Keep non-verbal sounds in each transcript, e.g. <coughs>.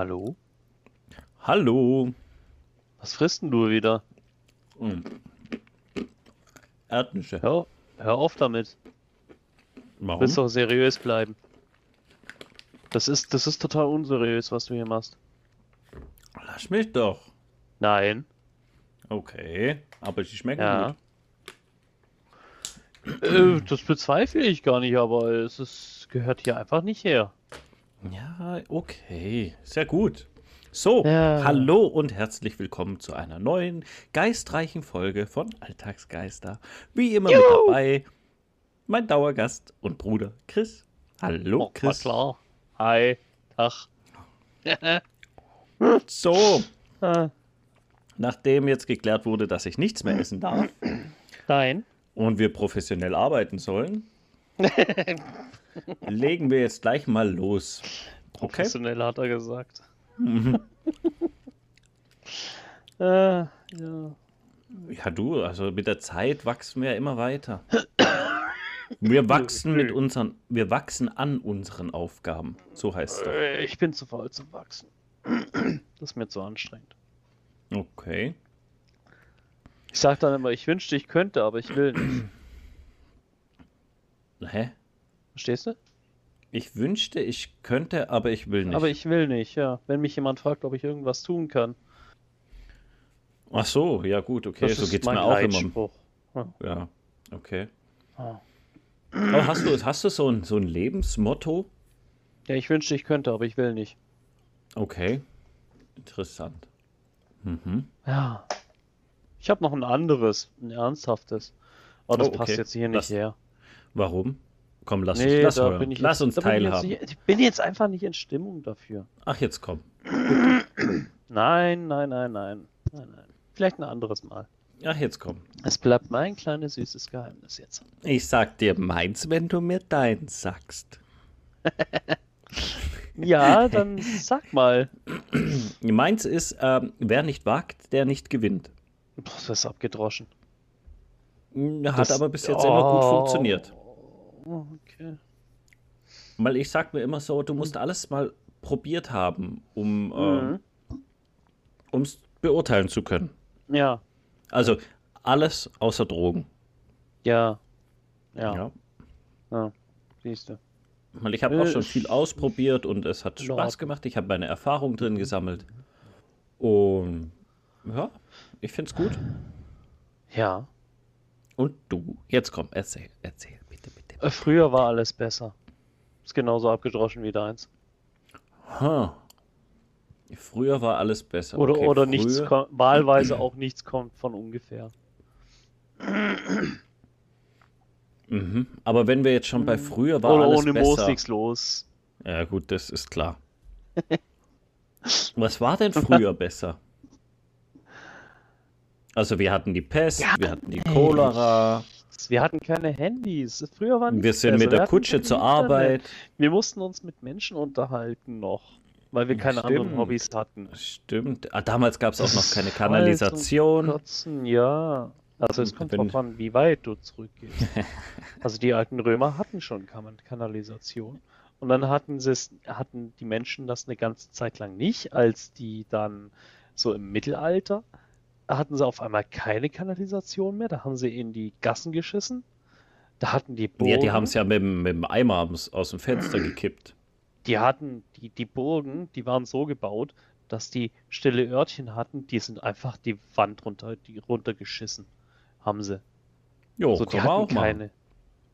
Hallo? Hallo. Was frisst denn du wieder? Hm. Erdnüsse. Hör, hör auf damit. Du Warum? willst doch seriös bleiben. Das ist, das ist total unseriös, was du hier machst. Lass mich doch. Nein. Okay, aber sie schmecken Ja. gut. Äh, das bezweifle ich gar nicht, aber es ist, gehört hier einfach nicht her. Ja, okay. Sehr gut. So, Ja. hallo und herzlich willkommen zu einer neuen geistreichen Folge von Alltagsgeister. Wie immer mit dabei mein Dauergast und Bruder Chris. Hallo Oh, Chris. klar. Hi. Tag. <laughs> So, Ah, nachdem jetzt geklärt wurde, dass ich nichts mehr essen darf Nein. und wir professionell arbeiten sollen, <laughs> legen wir jetzt gleich mal los. Okay? Professionell hat er gesagt. Mhm. <laughs> Äh, ja. Ja, du, also mit der Zeit wachsen wir ja immer weiter. Wir wachsen mit unseren, wir wachsen an unseren Aufgaben. So heißt es. Äh, Ich bin zu faul zum Wachsen. <clears throat> Das ist mir zu anstrengend. Okay. Ich sag dann immer, ich wünschte, ich könnte, aber ich will nicht. Hä? Verstehst du? Ich wünschte, ich könnte, aber ich will nicht. Aber ich will nicht, ja. Wenn mich jemand fragt, ob ich irgendwas tun kann. Ach so, ja gut, okay, das so geht's mir auch immer. Leitspruch. Ja, okay. Ah. Aber hast du, hast du so ein, so ein Lebensmotto? Ja, ich wünschte, ich könnte, aber ich will nicht. Okay. Interessant. Mhm. Ja. Ich habe noch ein anderes, ein ernsthaftes. Aber das Oh, passt okay. jetzt hier nicht Lass- her. Warum? Komm, lass, Nee, lass da hören. lass jetzt, uns da bin ich jetzt teilhaben. Ich bin jetzt einfach nicht in Stimmung dafür. Ach, jetzt komm. Nein, nein, nein, nein. Nein, nein. Vielleicht ein anderes Mal. Ach, jetzt komm. Es bleibt mein kleines süßes Geheimnis jetzt. Ich sag dir meins, wenn du mir deins sagst. <laughs> Ja, dann sag mal. <clears throat> Meins ist, ähm, wer nicht wagt, der nicht gewinnt. Das ist abgedroschen. Hat Das- aber bis jetzt immer gut Oh. funktioniert. Oh, Okay. Weil ich sag mir immer so, du musst alles mal probiert haben, um ähm, Mhm. es beurteilen zu können. Ja, Also alles außer Drogen. ja. Ja, Ja. ja. Siehst du. Weil ich habe auch Äh, schon viel ausprobiert und es hat Spaß gemacht. Ich habe meine Erfahrung drin gesammelt. Und ja, ich find's gut. Ja. Und du, jetzt komm, erzähl, erzähl. Äh, Früher war alles besser. Ist genauso abgedroschen wie deins. Ha. Früher war alles besser. Oder, Okay, oder nichts, früher- wahlweise auch nichts kommt von ungefähr. Mhm. Aber wenn wir jetzt schon bei früher war Oder alles ohne. Moos nichts los. Ja gut, das ist klar. Was war denn früher besser? Also wir hatten die Pest, wir hatten die Cholera, Wir hatten keine Handys. Früher war nichts wir sind mit der Kutsche zur Internet. Arbeit. Wir mussten uns mit Menschen unterhalten noch, weil wir keine anderen stimmt. Hobbys hatten. Stimmt. Ah, damals gab es auch noch keine Kanalisation. Kotzen, ja. Also es kommt drauf an, wie weit du zurückgehst. <laughs> also die alten Römer hatten schon Kan- Kanalisation. Und dann hatten sie es, hatten die Menschen das eine ganze Zeit lang nicht, als die dann so im Mittelalter hatten sie auf einmal keine Kanalisation mehr. Da haben sie in die Gassen geschissen. Da hatten die Burgen. Ja, die haben es ja mit, dem- mit dem Eimer aus, dem Fenster gekippt. Die hatten, die, die Burgen, die waren so gebaut, dass die stille Örtchen hatten, die sind einfach die Wand runter, die runtergeschissen. Haben sie. Jo, so, die kann man hatten auch keine,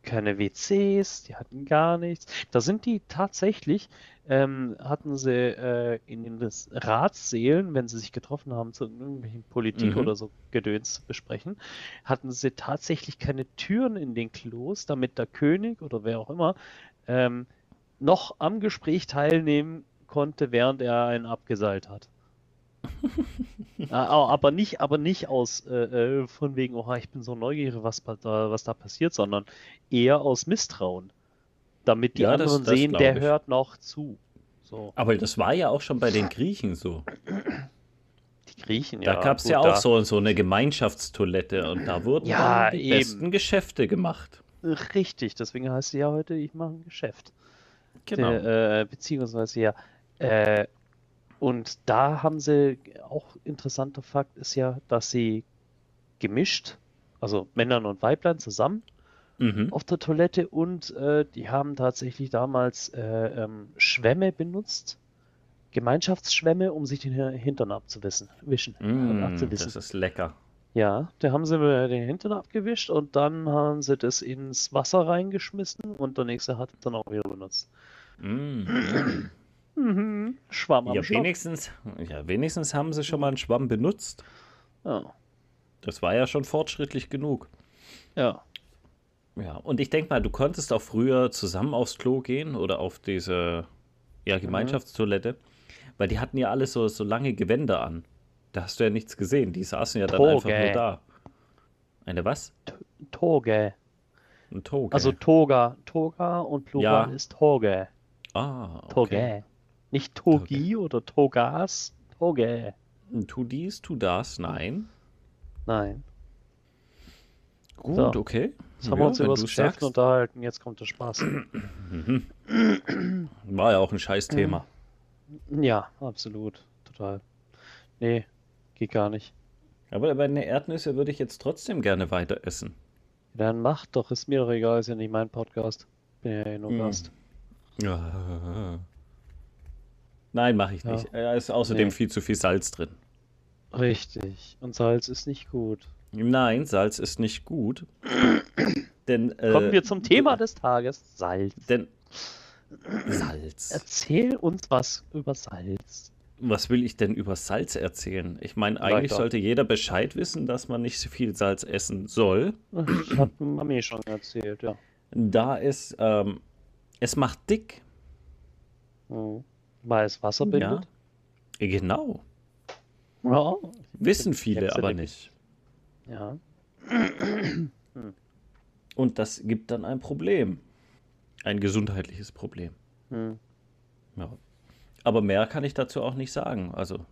keine WCs, die hatten gar nichts. Da sind die tatsächlich, ähm, hatten sie äh, in den Ratssälen, wenn sie sich getroffen haben zu irgendwelchen Politik Mhm. oder so Gedöns zu besprechen, hatten sie tatsächlich keine Türen in den Klos, damit der König oder wer auch immer ähm, noch am Gespräch teilnehmen konnte, während er einen abgeseilt hat. <laughs> Ah, aber nicht, aber nicht aus äh, äh, von wegen, oh, ich bin so neugierig, was was da passiert, sondern eher aus Misstrauen. Damit die Ja, das- anderen das sehen, glaub der ich. hört noch zu. So, Aber das war ja auch schon bei den Griechen so. die Griechen, Da ja. gab es ja auch da- so, so eine Gemeinschaftstoilette und da wurden Ja, die eben. besten Geschäfte gemacht. Richtig, deswegen heißt sie ja heute, ich mache ein Geschäft. Genau. Der, äh, beziehungsweise ja, äh, Und da haben sie, auch interessanter Fakt ist ja, dass sie gemischt, also Männern und Weiblein zusammen Mhm. auf der Toilette und äh, die haben tatsächlich damals äh, ähm, Schwämme benutzt, Gemeinschaftsschwämme, um sich den Hi- Hintern abzuwischen. Wischen, äh, Mm, abzuwischen. das ist lecker. Ja, da haben sie mir den Hintern abgewischt und dann haben sie das ins Wasser reingeschmissen und der nächste hat es dann auch wieder benutzt. Mm. Mhm. Schwamm am Ja, Stock. wenigstens, ja, wenigstens haben sie schon mal einen Schwamm benutzt. Ja. Das war ja schon fortschrittlich genug. ja. Ja, und ich denke mal, du konntest auch früher zusammen aufs Klo gehen oder auf diese ja, Gemeinschaftstoilette, weil die hatten ja alle so, so lange Gewänder an. Da hast du ja nichts gesehen. Die saßen ja dann Toge. einfach nur da. Eine was? Toge. Ein Toge. Also Toga. Toga und Plural Ja. ist Toge. ah, okay. Toge. Nicht Togi oder Togas. Toge. Tu dies, tu das, nein. Nein. Gut, So. okay. Jetzt haben wir uns über das Geschäft sagst. unterhalten. Jetzt kommt der Spaß. War ja auch ein scheiß Thema. ja, absolut. Total. Nee, geht gar nicht. Aber bei den Erdnüsse würde ich jetzt trotzdem gerne weiter essen. Dann macht doch, ist mir doch egal, ist ja nicht mein Podcast. Bin ja eh nur Mm. Gast. Ja. Nein, mache ich Ja. nicht. Da ist außerdem Nee. viel zu viel Salz drin. Richtig. Und Salz ist nicht gut. Nein, Salz ist nicht gut. <coughs> denn, äh, Kommen wir zum Thema des Tages. Salz. Denn Salz. Erzähl uns was über Salz. Was will ich denn über Salz erzählen? Ich meine, eigentlich sollte jeder Bescheid wissen, dass man nicht so viel Salz essen soll. Das hat Mami schon erzählt, ja. Da es, ähm, es macht dick. Mhm. Weil es Wasser bindet. Genau. Ja. Wissen viele aber nicht. Ja. <clears throat> Und das gibt dann ein Problem. Ein gesundheitliches Problem. Hm. Ja. Aber mehr kann ich dazu auch nicht sagen. Also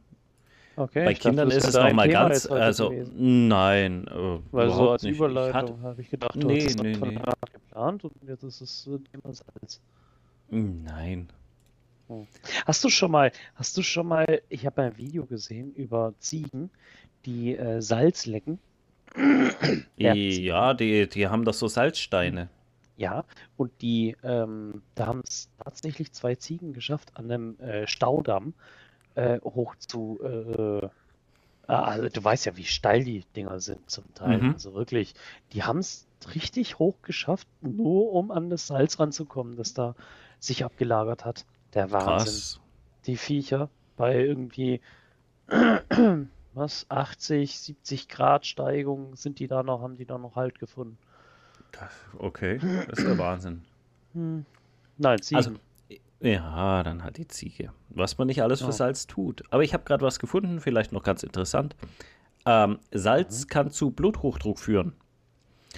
Okay. bei dachte, Kindern das ist es wäre noch dein mal Thema ganz, also gewesen. nein, äh, Weil so als nicht. Ich Überleitung habe ich gedacht, du Nee, hast nee, nee. Geplant und jetzt ist es äh, Thema Salz. nein. Hast du schon mal, hast du schon mal, ich habe ein Video gesehen über Ziegen, die äh, Salz lecken. Ja. Die, die haben doch so Salzsteine. Ja, und die, ähm, da haben es tatsächlich zwei Ziegen geschafft, an einem äh, Staudamm äh, hoch zu. Äh, ah, also du weißt ja, wie steil die Dinger sind zum Teil. Mhm. Also wirklich, die haben es richtig hoch geschafft, nur um an das Salz ranzukommen, das da sich abgelagert hat. Der Wahnsinn. Krass. Die Viecher bei irgendwie was 80, 70 Grad Steigung sind die da noch, haben die da noch Halt gefunden. Das, okay, das ist der Wahnsinn. Hm. Nein, Ziegen. Also, ja, dann hat die Ziege. Was man nicht alles für Ja. Salz tut. Aber ich habe gerade was gefunden, vielleicht noch ganz interessant. Ähm, Salz kann zu Bluthochdruck führen.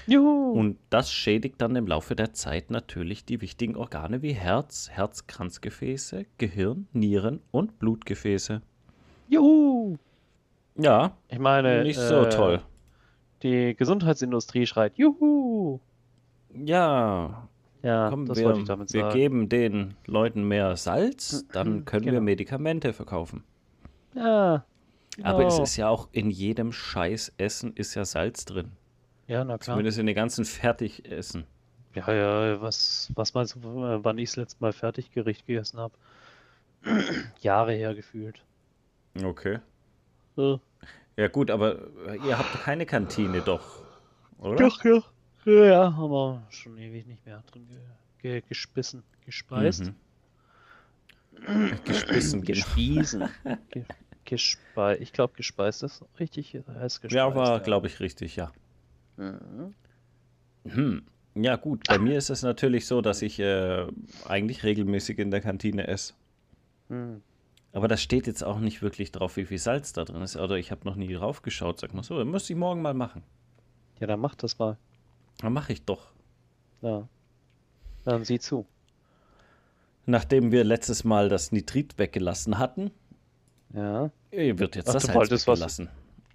Juhu! Und das schädigt dann im Laufe der Zeit natürlich die wichtigen Organe wie Herz, Herzkranzgefäße, Gehirn, Nieren und Blutgefäße. Juhu! Ja, Ich meine, nicht so äh, toll. Die Gesundheitsindustrie schreit Juhu! Ja, Ja, komm, das wir, wollte ich damit wir sagen. geben den Leuten mehr Salz, dann können wir Genau. Medikamente verkaufen. Ja, Aber es genau. ist ja auch in jedem Scheißessen ist ja Salz drin. Ja, na klar. Zumindest in den ganzen Fertigessen. Ja, ja, was, was meinst du, wann ich das letzte Mal Fertiggericht gegessen habe? <clears throat> Jahre her gefühlt. Okay. Ja. Ja gut, aber ihr habt keine Kantine doch, oder? Doch, ja. Ja, ja, haben wir schon ewig nicht mehr drin ge ge gespissen, gespeist. Mhm. Gespissen. <clears throat> Gespiesen. Ge gespe ich glaube, gespeist ist richtig, heißt gespeist. Ja, war, glaube ich, richtig, ja. Mhm. Hm. Ja gut, bei mir ist es natürlich so, dass ich äh, eigentlich regelmäßig in der Kantine esse. Hm. Aber da steht jetzt auch nicht wirklich drauf, wie viel Salz da drin ist. Oder ich habe noch nie drauf geschaut, sag mal so. Das müsste ich morgen mal machen. Ja, dann mach das mal. Dann mache ich doch. Ja. Dann sieh zu. Nachdem wir letztes Mal das Nitrit weggelassen hatten, Ja. äh, wird jetzt Ach, das Salz wolltest was- weggelassen.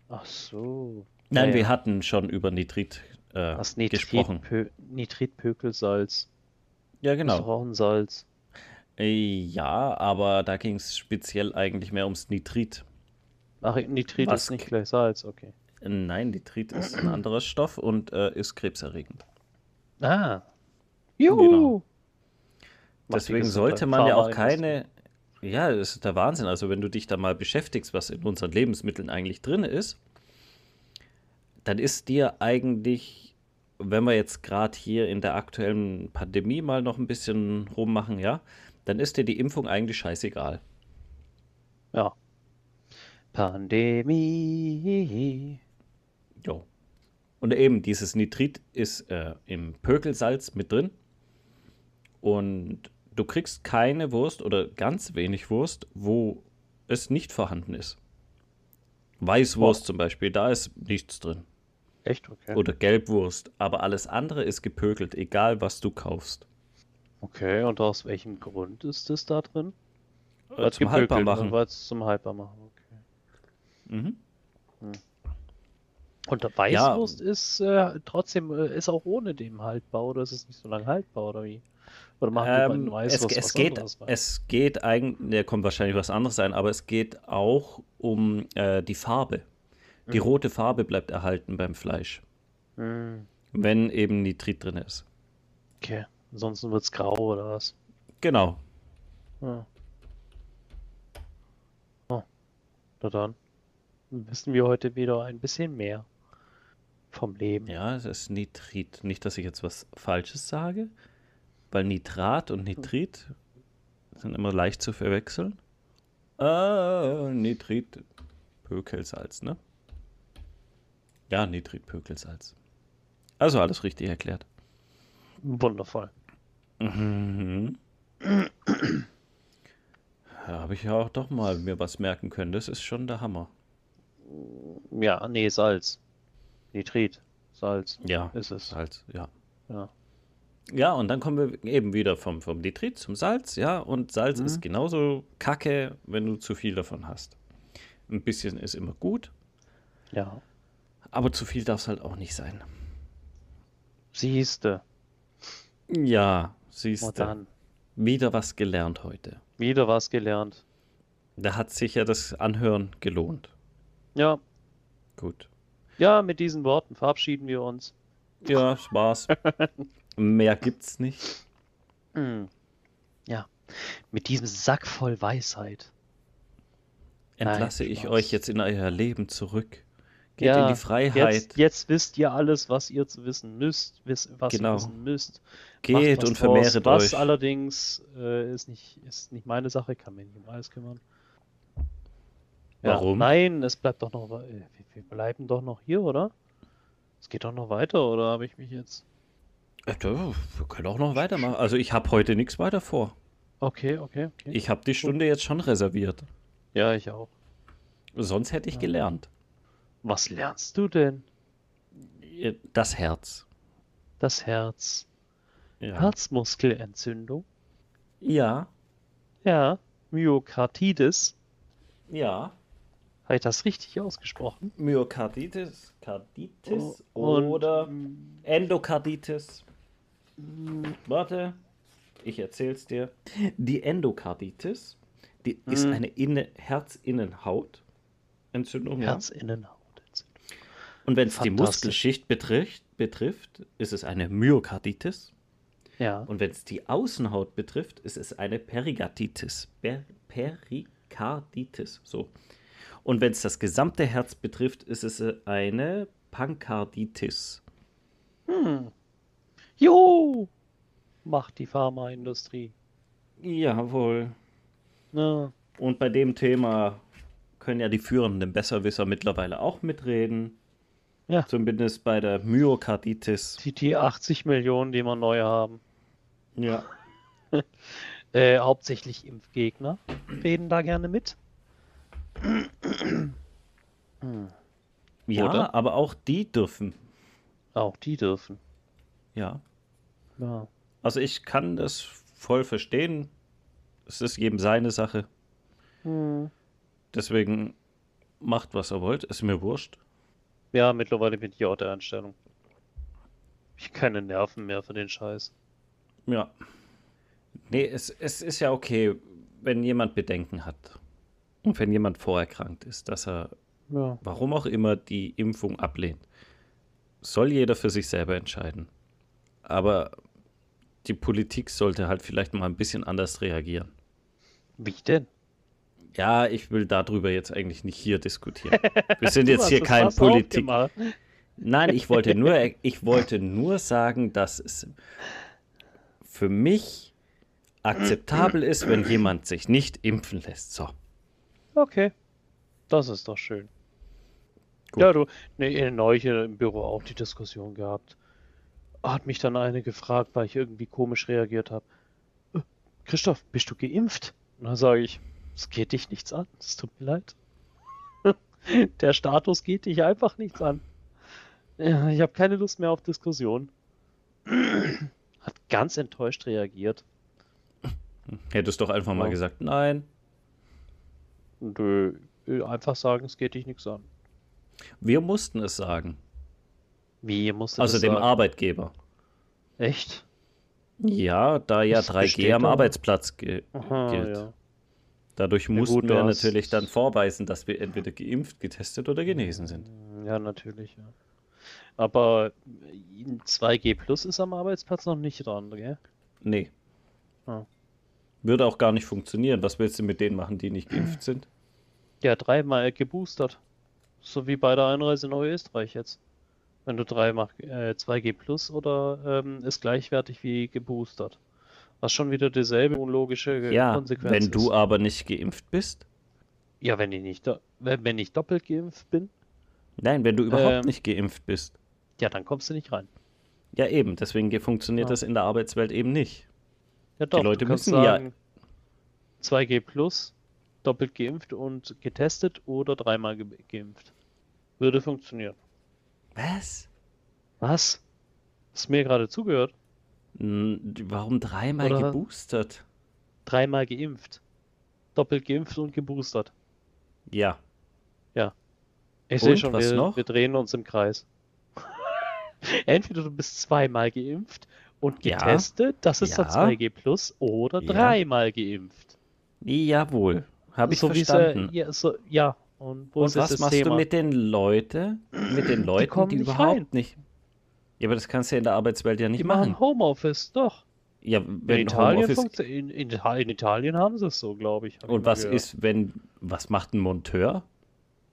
Ach so. Nein, Ja, wir hatten schon über Nitrit äh, Das gesprochen. Nitritpö Nitritpökelsalz. Ja, Ist doch genau. auch ein Salz. Ja, aber da ging es speziell eigentlich mehr ums Nitrit. Ach, Nitrit Was ist nicht gleich Salz, okay. Nein, Nitrit ist ein anderer Stoff und äh, ist krebserregend. Ah. Juhu! Genau. Macht die Deswegen sollte man ja auch keine. Ja, das ist der Wahnsinn. Also, wenn du dich da mal beschäftigst, was in unseren Lebensmitteln eigentlich drin ist, dann ist dir eigentlich, wenn wir jetzt gerade hier in der aktuellen Pandemie mal noch ein bisschen rummachen, ja, dann ist dir die Impfung eigentlich scheißegal. Ja. Pandemie. Jo. Und eben, dieses Nitrit ist äh, im Pökelsalz mit drin. Und du kriegst keine Wurst oder ganz wenig Wurst, wo es nicht vorhanden ist. Weißwurst Boah. zum Beispiel, da ist nichts drin. Echt? Okay. Oder Gelbwurst. Aber alles andere ist gepökelt, egal was du kaufst. Okay, und aus welchem Grund ist das da drin? Weil's zum ne? machen. Weil's zum haltbar machen, okay. Mhm. Und der Weißwurst ist äh, trotzdem, äh, ist auch ohne dem haltbar, oder ist es nicht so lange haltbar, oder wie? Oder machen die Ähm, es, Weißwurst es, was geht, anderes es geht eigentlich, da kommt wahrscheinlich was anderes sein, aber es geht auch um äh, die Farbe. Die Mhm. rote Farbe bleibt erhalten beim Fleisch, Hm, wenn eben Nitrit drin ist. okay, ansonsten wird's grau, oder was? Genau. Ja. Oh, na dann wissen wir heute wieder ein bisschen mehr vom Leben. Ja, es ist Nitrit. Nicht, dass ich jetzt was Falsches sage, weil Nitrat und Nitrit sind immer leicht zu verwechseln. Ah, Nitrit, Pökelsalz, ne? Ja, Nitrit, Pökelsalz. Also alles richtig erklärt. Wundervoll. Mhm. Da habe ich ja auch doch mal mir was merken können. Das ist schon der Hammer. Ja, nee, Salz. Nitrit. Salz Ja, ist es. Salz, ja. Ja. Ja, und dann kommen wir eben wieder vom, vom Nitrit zum Salz, ja. Und Salz Mhm. ist genauso kacke, wenn du zu viel davon hast. Ein bisschen ist immer gut, Ja. aber zu viel darf es halt auch nicht sein. Siehste. Ja, siehst du, wieder was gelernt heute. wieder was gelernt. Da hat sich ja das Anhören gelohnt. Ja. Gut. Ja, mit diesen Worten verabschieden wir uns. Ja, war's. <laughs> Mehr gibt's nicht. Hm. Ja. Mit diesem Sack voll Weisheit. Entlasse Nein, ich Spaß. euch jetzt in euer Leben zurück. Geht Ja, in die Freiheit. Jetzt, jetzt wisst ihr alles, was ihr zu wissen müsst, wiss, was Genau. ihr wissen müsst. Geht was und vermehret Was euch. allerdings äh, ist, nicht, ist nicht meine Sache, kann mich nicht um alles kümmern. Ja, Warum? nein, es bleibt doch noch. äh, Wir, wir bleiben doch noch hier, oder? Es geht doch noch weiter, oder habe ich mich jetzt. Äh, da, Wir können auch noch weitermachen. Also ich habe heute nichts weiter vor. Okay, okay, okay. Ich habe die Stunde jetzt schon reserviert. Ja, ich auch. Sonst hätte ich gelernt. Was lernst du denn? Das Herz. Das Herz. Ja. Herzmuskelentzündung. Ja. Ja. Myokarditis. Ja. Habe ich das richtig ausgesprochen? Myokarditis, Karditis Und, oder Endokarditis. Warte, ich erzähl's dir. Die Endokarditis, die ist Mhm. eine Inne Herzinnenhautentzündung. Ja. Und wenn es die. Muskelschicht betrifft, betrifft, ist es eine Myokarditis. Ja. Und wenn es die Außenhaut betrifft, ist es eine Perikarditis. Per Perikarditis. So. Und wenn es das gesamte Herz betrifft, ist es äh, eine Pankarditis. Hm. Jo! Macht die Pharmaindustrie. Jawohl. Ja. Und bei dem Thema können ja die führenden Besserwisser mittlerweile auch mitreden. Ja. Zumindest bei der Myokarditis. Die, die 80 Millionen, die wir neu haben. Ja. <laughs> Äh, hauptsächlich Impfgegner reden da gerne mit. Ja, Oder? aber auch die dürfen. Auch die dürfen. Ja. Ja. Also ich kann das voll verstehen. Es ist jedem seine Sache. Hm. Deswegen macht, was er wollt. Ist mir wurscht. Ja, mittlerweile bin ich auch der Einstellung. Ich habe keine Nerven mehr für den Scheiß. Ja. Nee, es, es ist ja okay, wenn jemand Bedenken hat und wenn jemand vorerkrankt ist, dass er, Ja. warum auch immer, die Impfung ablehnt. Soll jeder für sich selber entscheiden. Aber die Politik sollte halt vielleicht mal ein bisschen anders reagieren. Wie denn? Ja, ich will darüber jetzt eigentlich nicht hier diskutieren. <laughs> Wir sind jetzt hier kein Politik. Nein, ich wollte nur, ich wollte nur sagen, dass es für mich akzeptabel ist, wenn jemand sich nicht impfen lässt. So. Okay. Das ist doch schön. Gut. Ja, du, ne, neulich im Büro auch die Diskussion gehabt. Hat mich dann eine gefragt, weil ich irgendwie komisch reagiert habe. "Äh, Christoph, bist du geimpft? Und dann sage ich, es geht dich nichts an. Es tut mir leid. <laughs> Der Status geht dich einfach nichts an. Ich habe keine Lust mehr auf Diskussion. <clears throat> Hat ganz enttäuscht reagiert. Hättest doch einfach mal Ja. gesagt, nein. Äh, einfach sagen, es geht dich nichts an. Wir mussten es sagen. Wie ihr musstet Also dem sagen? Arbeitgeber. Echt? Ja, da ja Das 3G besteht am. Arbeitsplatz ge Aha, gilt. ja. Dadurch Ja, mussten gut, wir natürlich dann vorweisen, dass wir entweder geimpft, getestet oder genesen sind. Ja, natürlich, ja. Aber äh, 2G Plus ist am Arbeitsplatz noch nicht dran, gell? Nee. Ah. Würde auch gar nicht funktionieren. Was willst du mit denen machen, die nicht geimpft sind? Ja, dreimal geboostert. So wie bei der Einreise nach Österreich jetzt. Wenn du dreimal äh, 2G Plus oder ähm, ist gleichwertig wie geboostert. Was schon wieder dieselbe unlogische Ja, Konsequenz wenn ist. du aber nicht geimpft bist. Ja, wenn ich nicht, wenn, ich doppelt geimpft bin, Nein, wenn du überhaupt Ähm. nicht geimpft bist. ja, dann kommst du nicht rein. Ja, eben. Deswegen ge- funktioniert Ja. das in der Arbeitswelt eben nicht. Ja, doch, Leute du kannst müssen ja- sagen, 2G plus, doppelt geimpft und getestet oder dreimal ge geimpft. Würde funktionieren. Was? Was? Hast du mir gerade zugehört? Warum dreimal Oder- geboostert? Dreimal geimpft. Doppelt geimpft und geboostert. Ja. Ich sehe schon, was wir, noch? wir drehen uns im Kreis. <laughs> Entweder du bist zweimal geimpft und Ja. getestet, das ist dann Ja. 2G plus, oder Ja. dreimal geimpft. Jawohl. Habe ich so wie verstanden. sie, ja, so, ja. Und wo Und was machst Thema? du mit den Leuten, mit den Leuten, die, nicht überhaupt rein. nicht. Ja, aber das kannst du ja in der Arbeitswelt ja nicht Die machen. machen Homeoffice, doch. Ja, In wenn Italien, Homeoffice. in, in, in Italien haben sie es so, glaube ich. Und was gehört. ist, wenn, was macht ein Monteur?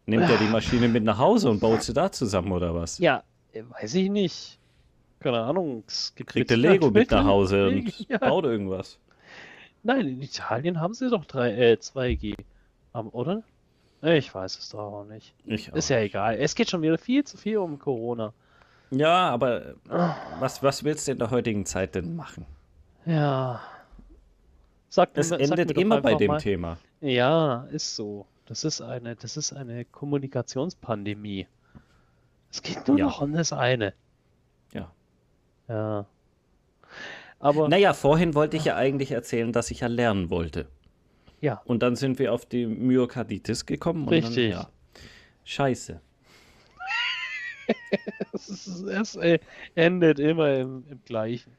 Nimmt er die Maschine mit nach Hause und baut sie da zusammen oder was? Ja, äh, weiß ich nicht. Keine Ahnung. Kriegt er mit Lego mit nach Hause und <laughs> ja. baut irgendwas? Nein, in Italien haben sie doch drei, äh, 2G. Am, oder? Ich weiß es doch auch nicht. Ich Ist auch. ja egal. Es geht schon wieder viel zu viel um Corona. Ja, aber äh, was, was willst du in der heutigen Zeit denn machen? Ja. Sag, Es mir- sag endet doch immer bei dem mal. Thema. Ja, ist so. Das ist eine, das ist eine Kommunikationspandemie. Es geht nur Ja. noch um das eine. Ja. Ja. Aber Naja, vorhin wollte ich ja eigentlich erzählen, dass ich ja lernen wollte. ja, Und dann sind wir auf die Myokarditis gekommen. Und Richtig. Dann, ja. Scheiße. <laughs> es, ist, es äh, endet immer im, im Gleichen.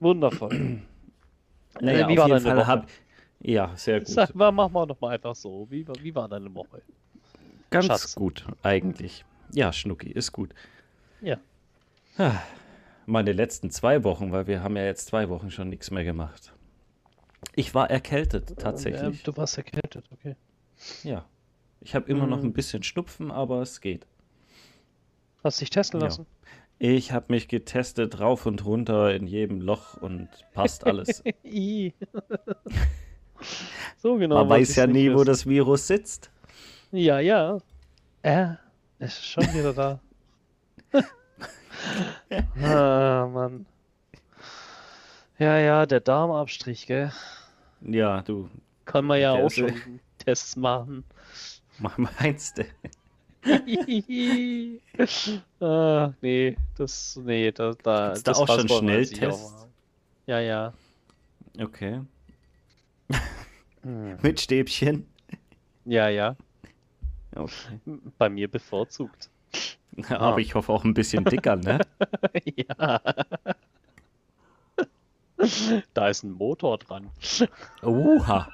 Wundervoll. <clears throat> Naja, wie auf war jeden deine Fall Woche? hab, Ja, sehr <laughs> gut. Sag mal, mach mal doch mal einfach so. Wie, war- wie war deine Woche? Ganz Schatz. gut, eigentlich. Ja, Schnucki, ist gut. Ja. Ah, Meine letzten zwei Wochen, weil wir haben ja jetzt zwei Wochen schon nichts mehr gemacht. Ich war erkältet, tatsächlich. Ähm, du warst erkältet, okay. Ja. Ich habe immer noch Mhm. ein bisschen Schnupfen, aber es geht. Hast dich testen Ja. lassen? Ich habe mich getestet, rauf und runter in jedem Loch und passt alles. <laughs> <laughs> So genau. Man weiß ja nie, wo wissen. das Virus sitzt. Ja, ja. Äh, es ist schon wieder da. <laughs> ah, Mann. Ja, ja, der Darmabstrich, gell? Ja, du, Kann man ja auch schon Tests machen. meinst du? <laughs> ah, nee, das, nee, da, da, Gibt's da das auch schon mal. Ja, ja. Okay. Hm. <laughs> Mit Stäbchen? Ja, ja. Okay. Bei mir bevorzugt. Aber ich hoffe auch ein bisschen dicker, ne? <laughs> ja. Da ist ein Motor dran. Oha.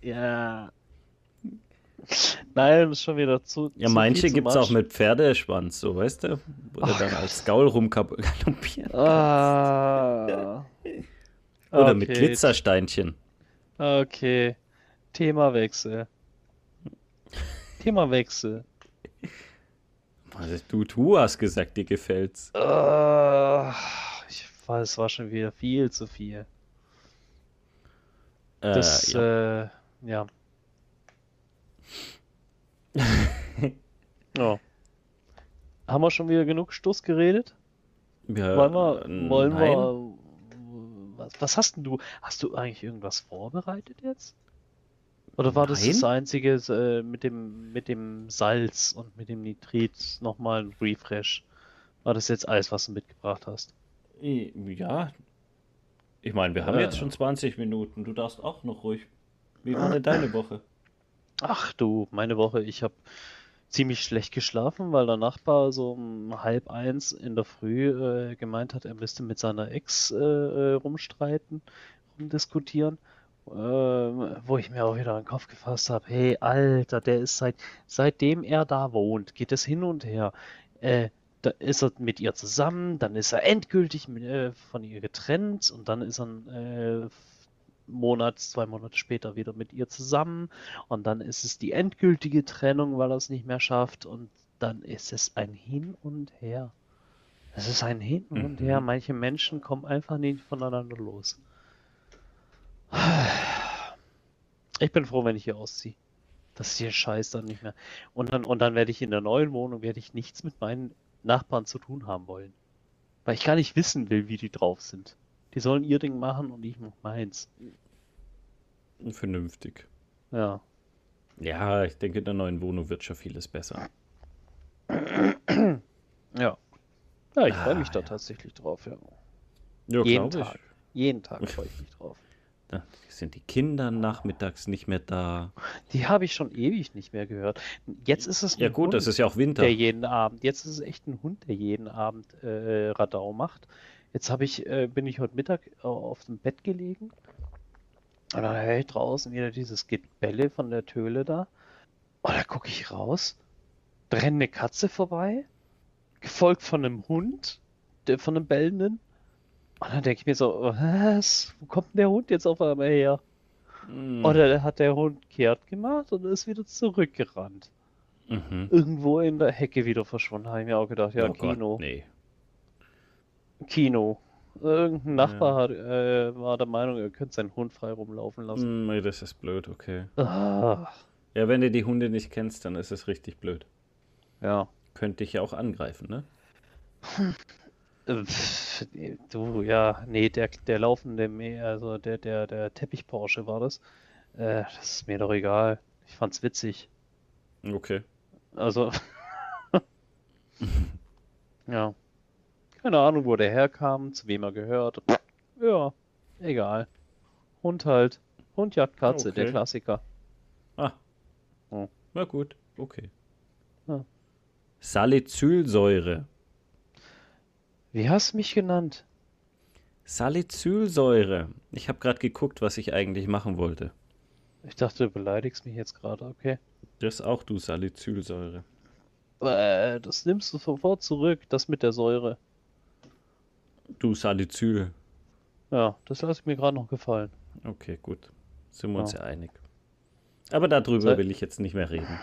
Ja. <laughs> Nein, ist schon wieder zu. Ja, zu manche gibt es auch mit Pferdeschwanz, so weißt du? Wo der dann als Gaul rumgaloppiert. <laughs> Ah. <laughs> Oder mit Okay, Glitzersteinchen. Okay. Themawechsel. Themawechsel. Also, du, du hast gesagt, dir gefällt's. Ah, ich weiß, es war schon wieder viel zu viel. Äh, Das, ja. äh, ja. <laughs> ja. Haben wir schon wieder genug Stuss geredet? Ja, Wollen wir, äh, wollen nein. wir, was, was hast denn du? Hast du eigentlich irgendwas vorbereitet jetzt? Oder war das das Nein. einzige äh, mit dem, mit dem Salz und mit dem Nitrit nochmal ein Refresh? War das jetzt alles, was du mitgebracht hast? Ja. Ich meine, wir haben Ja. jetzt schon 20 Minuten. Du darfst auch noch ruhig. Wie war denn deine Woche? Ach du, meine Woche, ich habe ziemlich schlecht geschlafen, weil der Nachbar so um halb eins in der Früh äh, gemeint hat, er müsste mit seiner Ex äh, äh, rumstreiten, rumdiskutieren. Ähm, wo ich mir auch wieder an den Kopf gefasst habe, hey Alter, der ist seit seitdem er da wohnt, geht es hin und her. Äh, da ist er mit ihr zusammen, dann ist er endgültig mit, äh, von ihr getrennt und dann ist er äh, Monat, zwei Monate später wieder mit ihr zusammen und dann ist es die endgültige Trennung, weil er es nicht mehr schafft und dann ist es ein Hin und Her. Es ist ein Hin und Mhm. Her. Manche Menschen kommen einfach nicht voneinander los. Ich bin froh, wenn ich hier ausziehe. Das ist hier Scheiß dann nicht mehr. Und dann, und dann werde ich in der neuen Wohnung werde ich nichts mit meinen Nachbarn zu tun haben wollen. Weil ich gar nicht wissen will, wie die drauf sind. Die sollen ihr Ding machen und ich mach meins. Vernünftig. Ja. Ja, ich denke, in der neuen Wohnung wird schon vieles besser. <clears throat> Ja. Ja, ich freue mich Ah, da ja. tatsächlich drauf, ja. Ja, Jeden glaub ich. Tag. Jeden Tag <laughs> freue ich mich drauf. Da sind die Kinder nachmittags nicht mehr da. Die habe ich schon ewig nicht mehr gehört. Jetzt ist es ein Ja gut, Hund, das ist ja auch Winter. der jeden Abend, jetzt ist es echt ein Hund, der jeden Abend äh, Radau macht. Jetzt habe ich, äh, bin ich heute Mittag äh, auf dem Bett gelegen und dann höre ich draußen wieder dieses Gebelle von der Töle da. Und da gucke ich raus, da rennt eine Katze vorbei, gefolgt von einem Hund, der, von einem bellenden. Und dann denke ich mir so, was? Wo kommt denn der Hund jetzt auf einmal her? Hm. Oder hat der Hund kehrt gemacht und ist wieder zurückgerannt. Mhm. Irgendwo in der Hecke wieder verschwunden, habe ich mir auch gedacht, ja, oh Gott, Kino. nee. Kino. Irgendein Nachbar Ja. hat, äh, war der Meinung, er könnte seinen Hund frei rumlaufen lassen. Hm, nee, das ist blöd, okay. Ah, Ja, wenn du die Hunde nicht kennst, dann ist es richtig blöd. ja. Könnte dich ja auch angreifen, ne? Äh, Du, ja, nee, der, der laufende, also der, der, der Teppich-Porsche war das. Äh, das ist mir doch egal. Ich fand's witzig. Okay. Also, <laughs> ja. Keine Ahnung, wo der herkam, zu wem er gehört. Ja, egal. Hund halt. Hund jagt Katze, der Okay. Klassiker. Ah. Oh. Na gut, okay. Ja. Salicylsäure. Wie hast du mich genannt? Salicylsäure. Ich habe gerade geguckt, was ich eigentlich machen wollte. Ich dachte, du beleidigst mich jetzt gerade, okay. Das auch du Salicylsäure. Äh, das nimmst du sofort zurück, das mit der Säure. Du Salicyl. Ja, das lasse ich mir gerade noch gefallen. Okay, gut. Sind wir uns Ja. ja einig. Aber darüber Sei- will ich jetzt nicht mehr reden.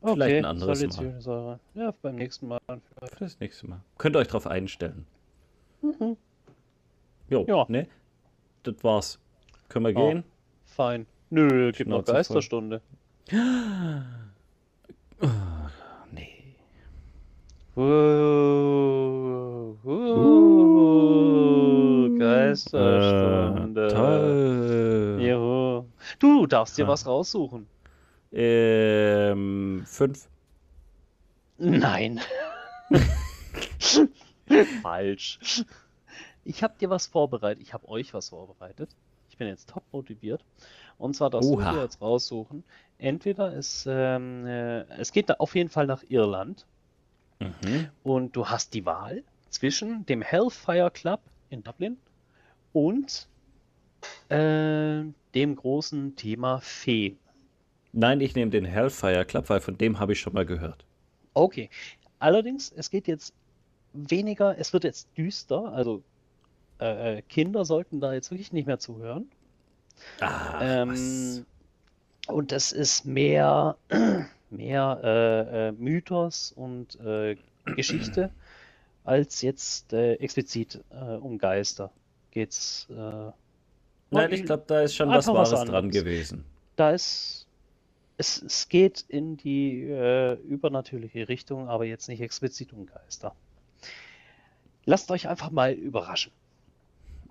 Okay, Vielleicht ein anderes Mal. Salicylsäure. Ja, beim nächsten Mal vielleicht. Für das nächste Mal. Könnt ihr euch drauf einstellen. Mhm. Jo, Ja. ne? Das war's. Können wir Ja. gehen? Fein. Nö, gibt noch Schnauze voll. Geisterstunde. Nee. Uh, Geisterstunde. Äh, toll. Juhu. Du darfst dir Ha. was raussuchen. Ähm, fünf. Nein. <laughs> Falsch. Ich habe dir was vorbereitet. Ich habe euch was vorbereitet. Ich bin jetzt top motiviert. Und zwar darfst Oha. du dir jetzt raussuchen. Entweder ist, ähm, äh, es geht da auf jeden Fall nach Irland. Mhm. Und du hast die Wahl zwischen dem Hellfire Club in Dublin und äh, dem großen Thema Fee. Nein, ich nehme den Hellfire Club, weil von dem habe ich schon mal gehört. Okay. Allerdings, es geht jetzt weniger, es wird jetzt düster, also äh, äh Kinder sollten da jetzt wirklich nicht mehr zuhören. Ah, ähm, und das ist mehr, <clears throat> mehr äh, äh, Mythos und äh, Geschichte <clears throat> als jetzt explizit um Geister. Geht's. Nein, ich glaube, da ist schon was Wahres was dran gewesen. Da ist. Es, es geht in die übernatürliche Richtung, aber jetzt nicht explizit um Geister. Lasst euch einfach mal überraschen.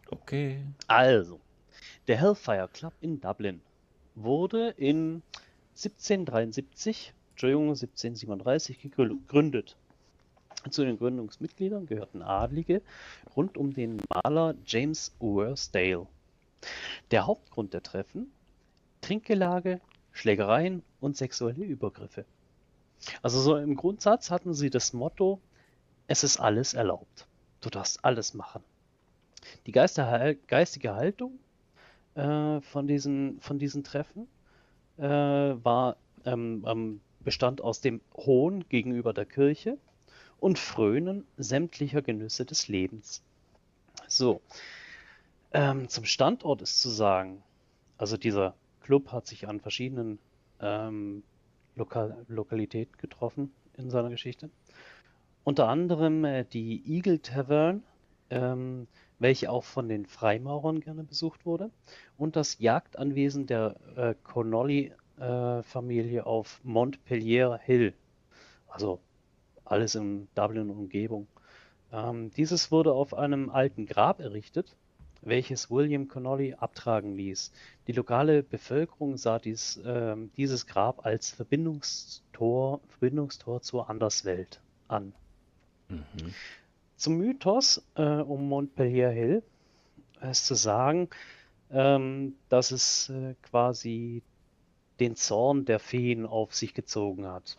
Okay. Also, der Hellfire Club in Dublin wurde in 1773, Entschuldigung, 1737 gegründet. Zu den Gründungsmitgliedern gehörten Adlige rund um den Maler James Worsdale. Der Hauptgrund der Treffen: Trinkgelage, Schlägereien und sexuelle Übergriffe. Also so im Grundsatz hatten sie das Motto: Es ist alles erlaubt. Du darfst alles machen. Die geistige Haltung äh, von, diesen, von diesen Treffen äh, war, ähm, bestand aus dem Hohn gegenüber der Kirche und Frönen sämtlicher Genüsse des Lebens. So, ähm, zum Standort ist zu sagen, also dieser Club hat sich an verschiedenen ähm, Lokal Lokalitäten getroffen in seiner Geschichte. Unter anderem äh, die Eagle Tavern, ähm, welche auch von den Freimaurern gerne besucht wurde, und das Jagdanwesen der äh, Connolly-Familie äh, auf Montpellier Hill, also alles in Dublin Umgebung. Ähm, dieses wurde auf einem alten Grab errichtet, welches William Connolly abtragen ließ. Die lokale Bevölkerung sah dies, äh, dieses Grab als Verbindungstor, Verbindungstor zur Anderswelt an. Mhm. Zum Mythos äh, um Montpellier Hill ist zu sagen, ähm, dass es äh, quasi den Zorn der Feen auf sich gezogen hat.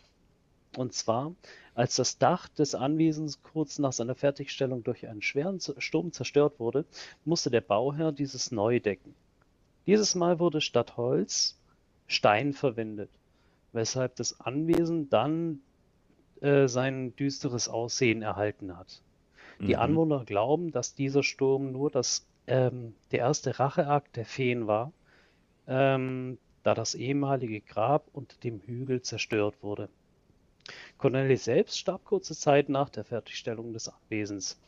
Und zwar, als das Dach des Anwesens kurz nach seiner Fertigstellung durch einen schweren Sturm zerstört wurde, musste der Bauherr dieses neu decken. Dieses Mal wurde statt Holz Stein verwendet, weshalb das Anwesen dann äh, sein düsteres Aussehen erhalten hat. Die mhm. Anwohner glauben, dass dieser Sturm nur das, ähm, der erste Racheakt der Feen war, ähm, da das ehemalige Grab unter dem Hügel zerstört wurde. Cornelis selbst starb kurze Zeit nach der Fertigstellung des Anwesens.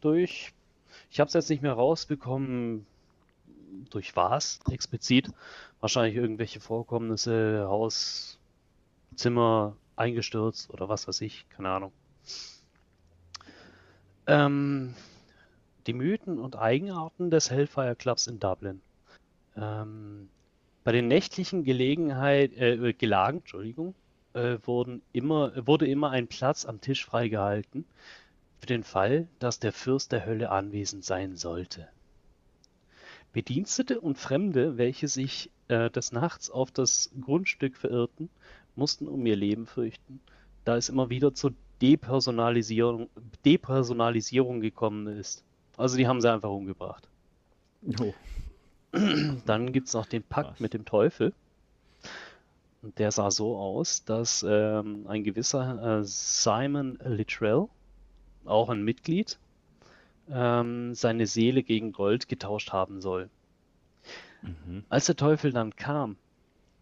Durch, ich habe es jetzt nicht mehr rausbekommen, durch was explizit. Wahrscheinlich irgendwelche Vorkommnisse, Haus, Zimmer eingestürzt oder was weiß ich, keine Ahnung. Ähm, die Mythen und Eigenarten des Hellfire Clubs in Dublin. Ähm, bei den nächtlichen Gelegenheit, äh, Gelagen, Entschuldigung, äh, wurden immer, wurde immer ein Platz am Tisch freigehalten, für den Fall, dass der Fürst der Hölle anwesend sein sollte. Bedienstete und Fremde, welche sich äh, des Nachts auf das Grundstück verirrten, mussten um ihr Leben fürchten, da es immer wieder zu Depersonalisierung, Depersonalisierung gekommen ist. Also die haben sie einfach umgebracht. Oh. Dann gibt es noch den Pakt Was? mit dem Teufel. Und der sah so aus, dass ähm, ein gewisser äh, Simon Littrell, auch ein Mitglied, ähm, seine Seele gegen Gold getauscht haben soll. Mhm. Als der Teufel dann kam,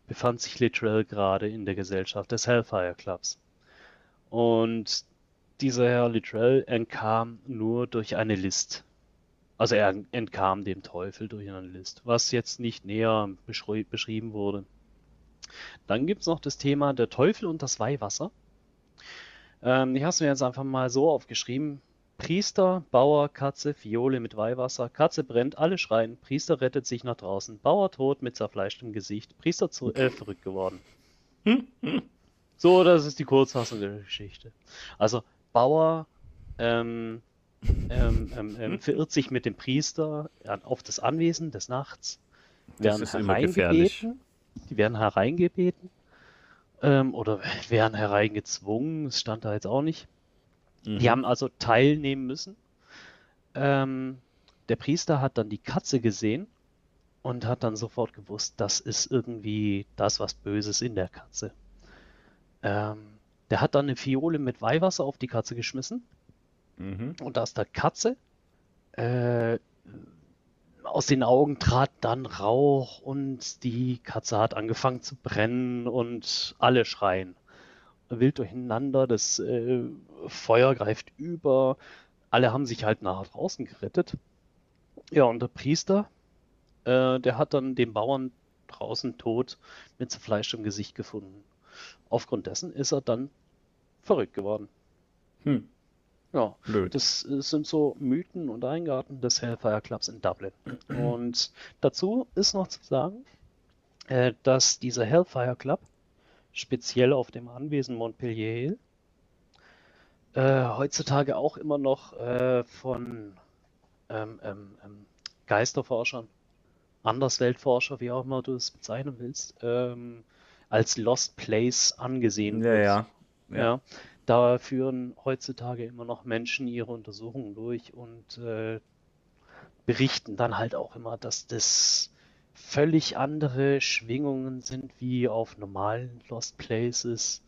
befand sich Littrell gerade in der Gesellschaft des Hellfire Clubs. Und dieser Herr Littrell entkam nur durch eine List. Also er entkam dem Teufel durch eine List, was jetzt nicht näher beschri beschrieben wurde. Dann gibt es noch das Thema der Teufel und das Weihwasser. Ähm, ich habe es mir jetzt einfach mal so aufgeschrieben. Priester, Bauer, Katze, Fiole mit Weihwasser, Katze brennt, alle schreien, Priester rettet sich nach draußen, Bauer tot mit zerfleischtem Gesicht, Priester zu, äh, verrückt geworden. <laughs> So, das ist die Kurzfassung der Geschichte. Also, Bauer ähm, ähm, ähm, ähm verirrt sich mit dem Priester auf das Anwesen des Nachts, werden hereingebeten, die werden hereingebeten ähm, oder <laughs> werden hereingezwungen, das stand da jetzt auch nicht. Mhm. Die haben also teilnehmen müssen. Ähm, der Priester hat dann die Katze gesehen und hat dann sofort gewusst, das ist irgendwie das, was Böses in der Katze. Ähm, der hat dann eine Fiole mit Weihwasser auf die Katze geschmissen Mhm. und aus der Katze äh, aus den Augen trat dann Rauch und die Katze hat angefangen zu brennen und alle schreien. Wild durcheinander, das äh, Feuer greift über, alle haben sich halt nach draußen gerettet. Ja, und der Priester, äh, der hat dann den Bauern draußen tot mit zerfleischtem Gesicht gefunden. Aufgrund dessen ist er dann verrückt geworden. Hm. Ja, Blöd. das sind so Mythen und Eingarten des Hellfire Clubs in Dublin. <clears throat> Und dazu ist noch zu sagen, äh, dass dieser Hellfire Club speziell auf dem Anwesen Montpellier Hill äh, heutzutage auch immer noch äh, von ähm, ähm, ähm, Geisterforschern, Andersweltforscher, wie auch immer du es bezeichnen willst, ähm, als Lost Place angesehen Ja, wird. ja. Ja, da führen heutzutage immer noch Menschen ihre Untersuchungen durch und äh, berichten dann halt auch immer, dass das völlig andere Schwingungen sind wie auf normalen Lost Places,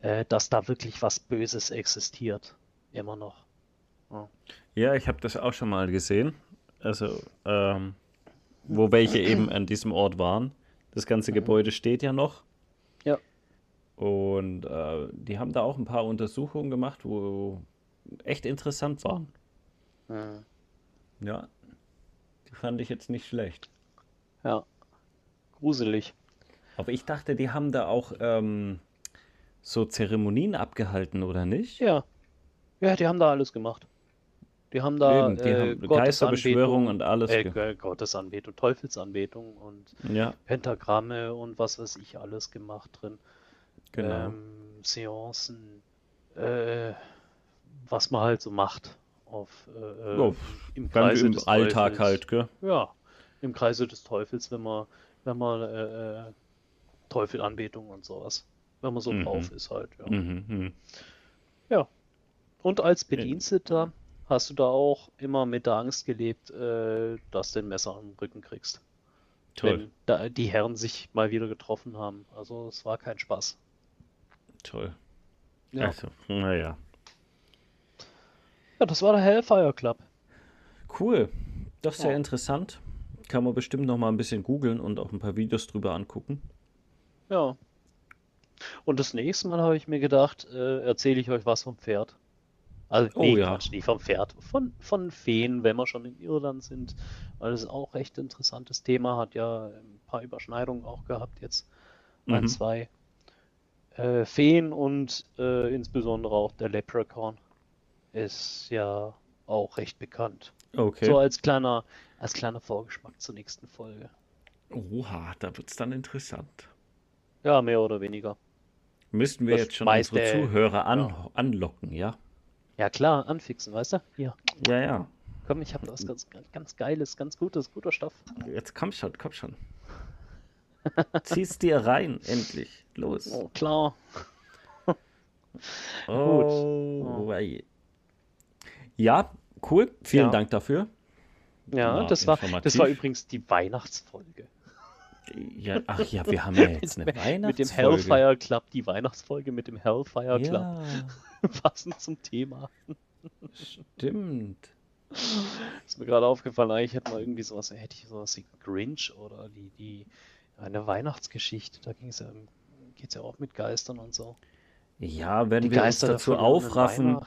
äh, dass da wirklich was Böses existiert. Immer noch. Ja, ich habe das auch schon mal gesehen. Also, ähm, wo welche eben an diesem Ort waren. Das ganze Gebäude steht ja noch. Und äh, die haben da auch ein paar Untersuchungen gemacht, wo echt interessant waren. Hm. Ja. Die fand ich jetzt nicht schlecht. Ja. Gruselig. Aber ich dachte, die haben da auch ähm, so Zeremonien abgehalten, oder nicht? Ja. Ja, die haben da alles gemacht. Die haben da Eben, die äh, haben Geisterbeschwörung und alles. äh, Gottesanbetung, Teufelsanbetung und Ja, Pentagramme und was weiß ich alles gemacht drin. Genau. Ähm, Seancen, äh, was man halt so macht auf äh, Ja, im Kreise im des Alltag Teufels. halt, gell? Ja, im Kreise des Teufels, wenn man, wenn man äh, äh, Teufelanbetung und sowas, wenn man so Mhm. drauf ist halt. Ja. Mhm, mhm. Und als Bediensteter hast du da auch immer mit der Angst gelebt, äh, dass du ein Messer am Rücken kriegst. Toll, Wenn da die Herren sich mal wieder getroffen haben. Also es war kein Spaß. Toll. Ja, Also, naja. ja das war der Hellfire Club. Cool. Das ist sehr Ja. interessant. Kann man bestimmt noch mal ein bisschen googeln und auch ein paar Videos drüber angucken. Ja. Und das nächste Mal habe ich mir gedacht, äh, erzähle ich euch was vom Pferd. Also, Oh nee, ja. Quatsch, nicht vom Pferd, von, von Feen, wenn wir schon in Irland sind. Weil das ist auch recht interessantes Thema, hat ja ein paar Überschneidungen auch gehabt jetzt. Ein, Mhm. zwei. Äh, Feen und äh, insbesondere auch der Leprechaun ist ja auch recht bekannt. Okay. So als kleiner, als kleiner Vorgeschmack zur nächsten Folge. Oha, da wird es dann interessant. Ja, mehr oder weniger. Müssten wir Das jetzt schon unsere Zuhörer an, ja. anlocken, ja? Ja klar, anfixen, weißt du? Hier, Ja, ja. komm, ich habe was ganz, ganz Geiles, ganz Gutes, guter Stoff. Jetzt komm schon, komm schon. Zieh's dir rein, endlich. Los. Oh, klar. <laughs> Oh, wei. Ja, cool. Vielen Ja. Dank dafür. Ja, Ja, das war, das war übrigens die Weihnachtsfolge. Ja, ach ja, wir haben ja <laughs> jetzt eine Mit dem Weihnachtsfolge. Hellfire Club, die Weihnachtsfolge mit dem Hellfire Club, Ja, <laughs> passend zum Thema. stimmt. Ist mir gerade aufgefallen, eigentlich hätte man irgendwie sowas, hätte ich sowas wie Grinch oder die, die eine Weihnachtsgeschichte, da ging es ja, geht's ja auch mit Geistern und so. Ja, wenn Die wir uns Geister der dazu aufraffen,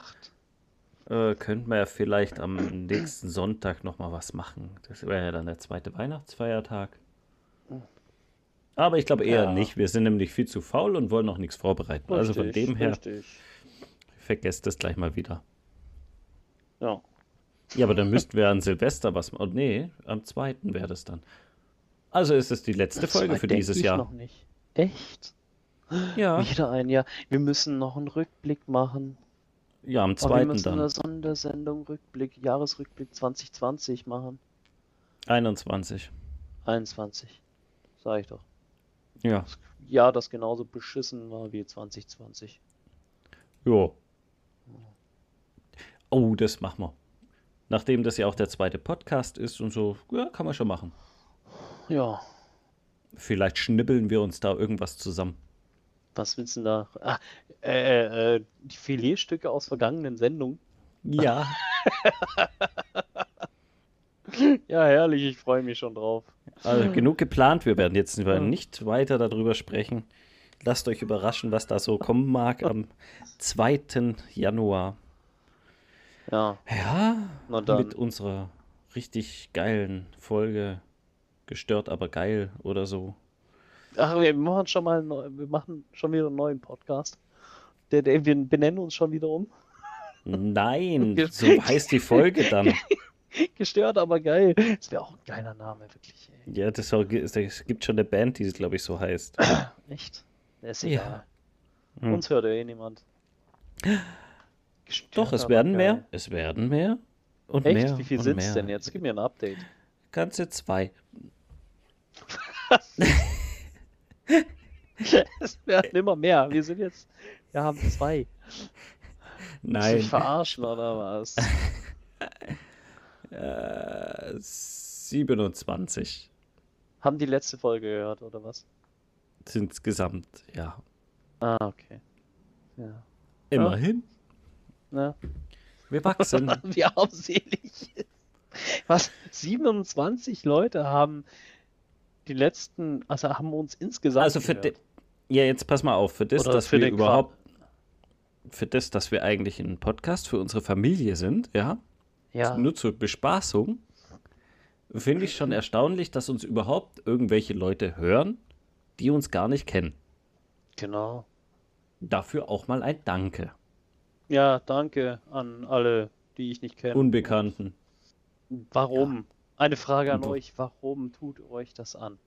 äh, könnten wir ja vielleicht am nächsten Sonntag nochmal was machen. Das wäre ja dann der zweite Weihnachtsfeiertag. Aber ich glaube eher Ja. nicht. Wir sind nämlich viel zu faul und wollen noch nichts vorbereiten. also von Richtig, dem her, Richtig. vergesst das gleich mal wieder. Ja. Ja, aber dann müssten wir an Silvester was machen. Oh, nee, am zweiten wäre das dann. Also ist es die letzte Das Folge für dieses ich Jahr. noch nicht. Echt? Ja, <laughs> Wieder ein Jahr. Wir müssen noch einen Rückblick machen. ja, am Und wir zweiten müssen eine dann. Sondersendung Rückblick, Jahresrückblick 2020 machen. 21. 21. Sag ich doch. Ja, Jahr, das genauso beschissen war wie 2020. jo. Oh, das machen wir. nachdem das ja auch der zweite Podcast ist und so, ja, kann man schon machen. Ja. Vielleicht schnibbeln wir uns da irgendwas zusammen. Was willst du denn da? Ah, äh, äh, die Filetstücke aus vergangenen Sendungen. Ja. <laughs> ja, herrlich, ich freue mich schon drauf. Also genug geplant, wir werden jetzt nicht weiter darüber sprechen. Lasst euch überraschen, was da so kommen mag am 2. Januar. Ja. Ja, mit unserer richtig geilen Folge Gestört, aber geil oder so. Ach, wir machen schon mal, wir machen schon wieder einen neuen Podcast. Der, der, wir benennen uns schon wieder um. Nein, <laughs> so heißt die Folge dann. <laughs> Gestört, aber geil. Das wäre auch ein geiler Name, wirklich. Ey. Ja, das, es gibt schon eine Band, die, glaube ich, so heißt. <clears throat> Echt? ist egal. Ja. Hm. Uns hört ja eh niemand. <gasps> Gestört, Doch, es werden geil. mehr. Es werden mehr. Und Echt? mehr. Wie viel sind es denn jetzt? Gib mir ein Update. Ganze zwei. Es werden immer mehr. Wir sind jetzt. Wir haben zwei. Nein. Sich verarschen oder was? äh, 27. Haben die letzte Folge gehört oder was? Insgesamt, ja. Ah, okay. Ja. Immerhin. Ja. Wir wachsen. <laughs> Wie armselig. Was? 27 Leute haben die letzten, also haben uns insgesamt. Also für de, ja, jetzt pass mal auf, für das, Oder dass für wir überhaupt, für das, dass wir eigentlich ein Podcast für unsere Familie sind, ja, ja. nur zur Bespaßung, finde ich schon erstaunlich, dass uns überhaupt irgendwelche Leute hören, die uns gar nicht kennen. Genau. Dafür auch mal ein Danke. Ja, danke an alle, die ich nicht kenne. Unbekannten. Warum? Ja. Eine Frage an euch, warum tut euch das an?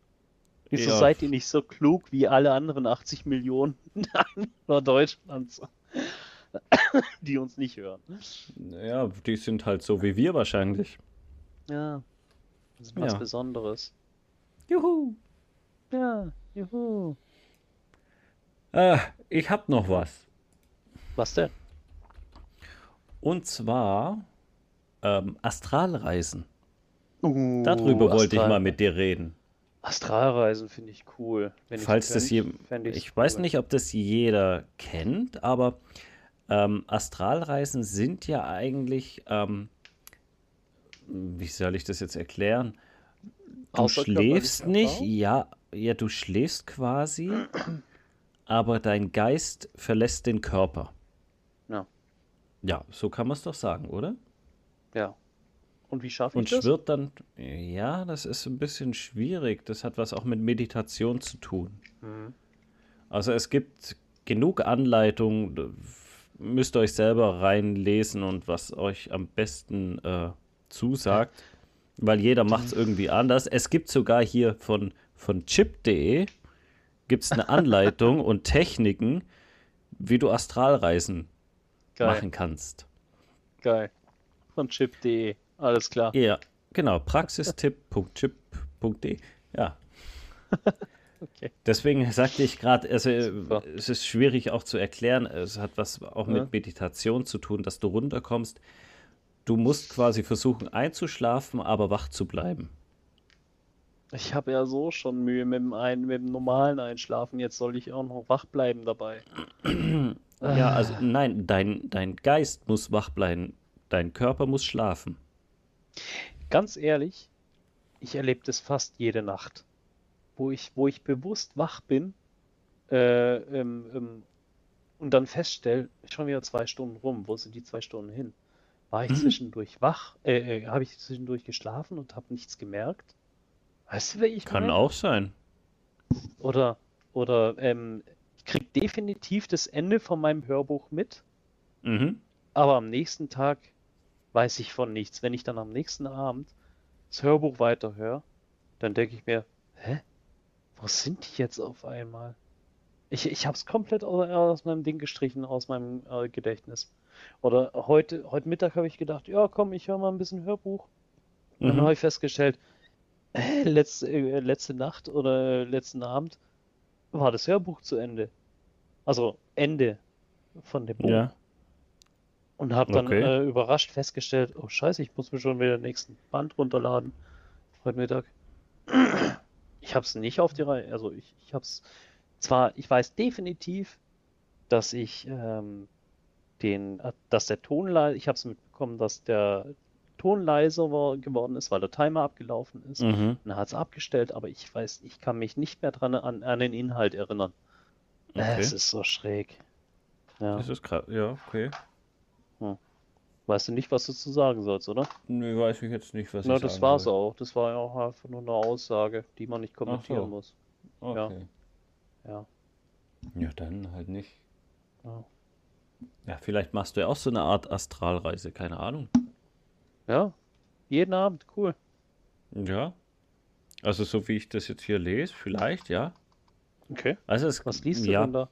Wieso ja. seid ihr nicht so klug wie alle anderen 80 Millionen <laughs> Deutschlands, die uns nicht hören? Ja, die sind halt so wie wir wahrscheinlich. Ja, das ist was ja. Besonderes. Juhu! Ja, juhu! Äh, ich hab noch was. Was denn? Und zwar ähm, Astralreisen. Uh, Darüber Astral wollte ich mal mit dir reden. Astralreisen finde ich cool. Falls das je, ich cool. weiß nicht, ob das jeder kennt, aber ähm, Astralreisen sind ja eigentlich, ähm, wie soll ich das jetzt erklären? Du schläfst nicht, ja, ja, du schläfst quasi, aber dein Geist verlässt den Körper. Ja. Ja, so kann man es doch sagen, oder? Ja. Und wie schaffe ich das? Und schwirrt dann, ja, das ist ein bisschen schwierig. Das hat was auch mit Meditation zu tun. Mhm. Also es gibt genug Anleitungen, müsst ihr euch selber reinlesen und was euch am besten äh, zusagt, weil jeder macht es irgendwie anders. Es gibt sogar hier von, von chip.de gibt es eine Anleitung <laughs> und Techniken, wie du Astralreisen Geil. machen kannst. Geil. Von chip.de. Alles klar. Ja, genau. Praxistipp.chip.de. Ja. <laughs> okay. Deswegen sagte ich gerade, also, es ist schwierig auch zu erklären. Es hat was auch mit Meditation zu tun, dass du runterkommst. Du musst quasi versuchen einzuschlafen, aber wach zu bleiben. Ich habe ja so schon Mühe mit dem, ein, mit dem normalen Einschlafen. Jetzt soll ich auch noch wach bleiben dabei. ja, also nein, dein, dein Geist muss wach bleiben. Dein Körper muss schlafen. Ganz ehrlich, ich erlebe das fast jede Nacht, wo ich, wo ich bewusst wach bin äh, ähm, ähm, und dann feststelle, schon wieder zwei Stunden rum, wo sind die zwei Stunden hin? War ich mhm. zwischendurch wach? Äh, äh, Habe ich zwischendurch geschlafen und habe nichts gemerkt? Weißt du, wer ich Kann meine? auch sein. Oder, oder ähm, ich krieg definitiv das Ende von meinem Hörbuch mit, mhm. aber am nächsten Tag weiß ich von nichts. Wenn ich dann am nächsten Abend das Hörbuch weiterhöre, dann denke ich mir, hä? Wo sind die jetzt auf einmal? Ich, ich habe es komplett aus, aus, meinem Ding gestrichen, aus meinem äh, Gedächtnis. Oder heute, heute Mittag habe ich gedacht, ja komm, ich höre mal ein bisschen Hörbuch. Und dann mhm. habe ich festgestellt, äh, letzte, äh, letzte Nacht oder letzten Abend war das Hörbuch zu Ende. Also Ende von dem Buch. Ja. Und habe dann Okay. äh, überrascht festgestellt, oh scheiße, ich muss mir schon wieder den nächsten Band runterladen. Heute Mittag. Ich habe es nicht auf die Reihe. Also ich, ich habe es zwar, ich weiß definitiv, dass ich ähm, den, äh, dass der Ton leise, ich habe es mitbekommen, dass der Ton leiser war, geworden ist, weil der Timer abgelaufen ist. Mhm. Dann hat es abgestellt, aber ich weiß, ich kann mich nicht mehr dran an, an den Inhalt erinnern. Okay. Es ist so schräg. Ja. Das ist krass. Ja, okay. Weißt du nicht, was du zu sagen sollst, oder? Nee, weiß ich jetzt nicht, was Na, ich das sagen war's soll. auch. Das war ja auch einfach nur eine Aussage, die man nicht kommentieren so. muss. Okay. Ja. Ja, dann halt nicht. Ja. Ja, vielleicht machst du ja auch so eine Art Astralreise, keine Ahnung. Ja. Jeden Abend, cool. Ja. Also so wie ich das jetzt hier lese, vielleicht, ja. Okay. Also es, Was liest du ja, denn da?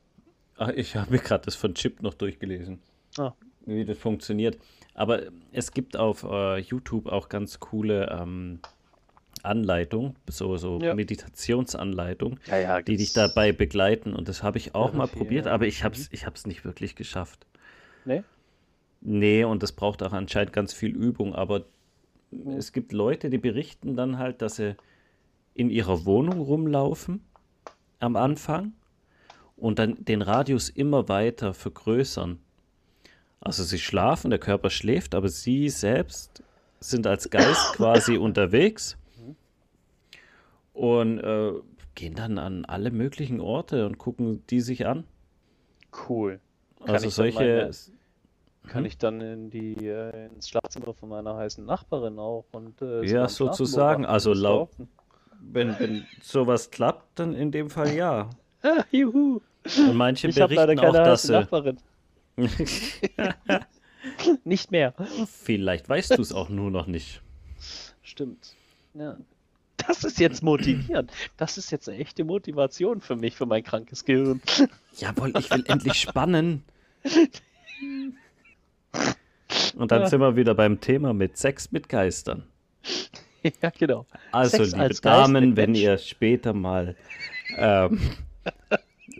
Ah, Ich habe mir gerade das von Chip noch durchgelesen, Ah, wie das funktioniert. Aber es gibt auf äh, YouTube auch ganz coole ähm, Anleitungen, so, so Ja. Meditationsanleitungen, ja, ja, die dich dabei begleiten. Und das habe ich auch mal viel, probiert, aber ich habe es ich hab's nicht wirklich geschafft. Nee? Nee, und das braucht auch anscheinend ganz viel Übung, aber es gibt Leute, die berichten dann halt, dass sie in ihrer Wohnung rumlaufen am Anfang und dann den Radius immer weiter vergrößern. Also sie schlafen, der Körper schläft, aber sie selbst sind als Geist <coughs> quasi unterwegs und äh, gehen dann an alle möglichen Orte und gucken die sich an. Cool. Kann Also solche, meine- Kann Hm? ich dann in die, äh, ins Schlafzimmer von meiner heißen Nachbarin auch und äh, Ja, sozusagen. Also und lau- stalken? wenn, wenn sowas klappt, dann in dem Fall ja. Ah, <laughs> juhu. Und manche Ich berichten auch, dass sie. Nachbarin. <laughs> Nicht mehr. Vielleicht weißt du es auch nur noch nicht. Stimmt. Ja. Das ist jetzt motivierend. Das ist jetzt eine echte Motivation für mich, für mein krankes Gehirn. Jawohl, ich will endlich spannen. Und dann Ja. sind wir wieder beim Thema mit Sex mit Geistern. ja, genau. Also, Sex liebe als Damen, wenn ihr später mal ähm,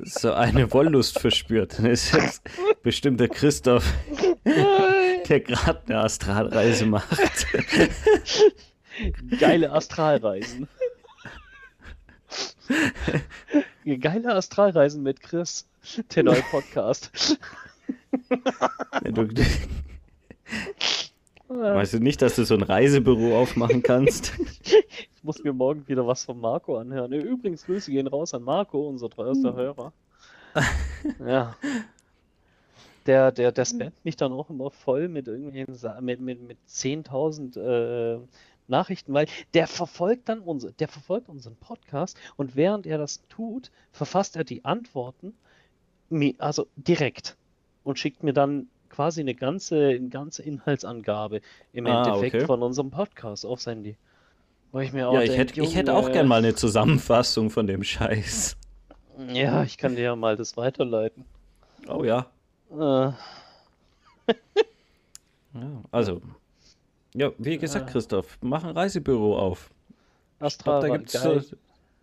so eine Wollust verspürt, dann ist jetzt <laughs> bestimmt der Christoph, der gerade eine Astralreise macht. Geile Astralreisen. Geile Astralreisen mit Chris. Der neue Podcast. Weißt du nicht, dass du so ein Reisebüro aufmachen kannst? Ich muss mir morgen wieder was von Marco anhören. Übrigens, Grüße gehen raus an Marco, unser treuester Hörer. Ja. Der, der, der spammt mich dann auch immer voll mit irgendwelchen Sa mit, mit, mit 10.000 äh, Nachrichten, weil der verfolgt dann unser, der verfolgt unseren Podcast und während er das tut, verfasst er die Antworten also direkt und schickt mir dann quasi eine ganze, eine ganze Inhaltsangabe im Ah, Endeffekt okay. von unserem Podcast auf Handy. Wo ich mir auch Ja, ich hätte, ich hätte auch gern mal eine Zusammenfassung von dem Scheiß. Ja, ich kann dir ja mal das weiterleiten. Oh ja. Äh, <laughs> ja also, ja, wie gesagt, Ja. Christoph, mach ein Reisebüro auf. Glaub, da Astral, gibt's geil, so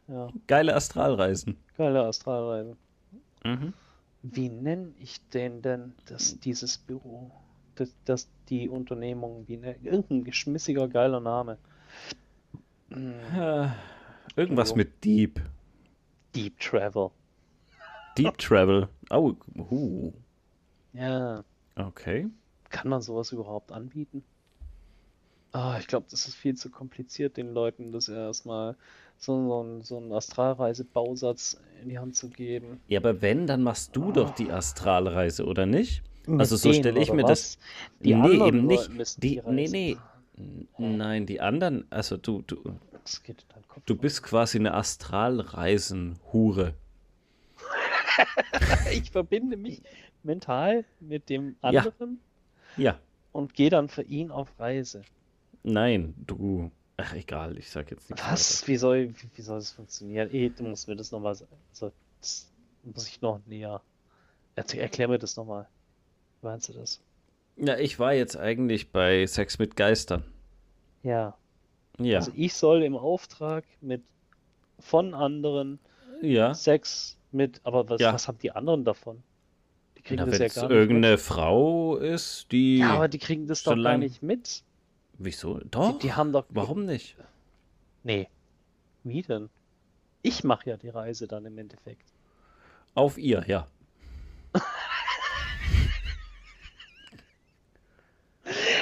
ja, geile Astralreisen. geile Astralreise. Mhm. Wie nenne ich den denn, das, dieses Büro? Das, das, die Unternehmung, wie ne, irgendein geschmissiger, geiler Name. Hm, Äh, irgendwas So. mit Deep. Deep Travel. Deep Travel. Oh, uh. Ja, Okay. kann man sowas überhaupt anbieten? Ah, ich glaube, das ist viel zu kompliziert, den Leuten das erstmal so, so, einen- so einen Astralreise-Bausatz in die Hand zu geben. Ja, aber wenn, dann machst du doch die Astralreise, oder nicht? Mit Also so stelle ich mir was? das. Die nee, eben nicht. Müssen Die, nee, nee. Nein, die anderen, also du, du, Das geht in Kopf. du bist quasi eine Astralreisen-Hure. <laughs> Ich verbinde mich mental mit dem Ja. anderen Ja, und gehe dann für ihn auf Reise. nein, du. Ach, egal, ich sag jetzt nichts Was? Wie soll, wie, wie soll das funktionieren? Eh, du musst mir das nochmal sagen. Also, das muss ich noch näher. Erzähl, erklär mir das nochmal. Wie meinst du das? Ja, ich war jetzt eigentlich bei Sex mit Geistern. Ja. Ja, Also ich soll im Auftrag mit von anderen ja. Sex mit, aber was, Ja. was haben die anderen davon? Die kriegen Na, das ja es gar nicht irgendeine mit. Frau ist, die. Ja, aber die kriegen das doch gar nicht mit. Wieso? Die, Doch. die haben doch. Warum nicht? Nee. Wie denn? Ich mache ja die Reise dann im Endeffekt. Auf ihr, ja. <laughs>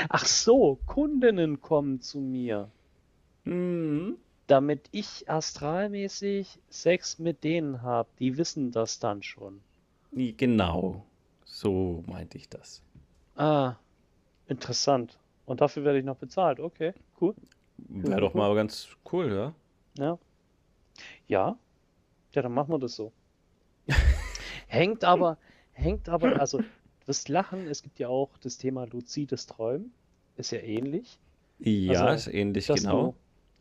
Ach so, Kundinnen kommen zu mir, Mhm. damit ich astralmäßig Sex mit denen habe. Die wissen das dann schon. Genau. So meinte ich das. Ah, interessant. Und dafür werde ich noch bezahlt. Okay, cool. Wäre doch mal ganz cool, ja? Ja. Ja. Ja, dann machen wir das so. <laughs> Hängt aber, hängt aber, also das Lachen, es gibt ja auch das Thema luzides Träumen, ist ja ähnlich. Ja, Also, ist ähnlich, dass genau. du,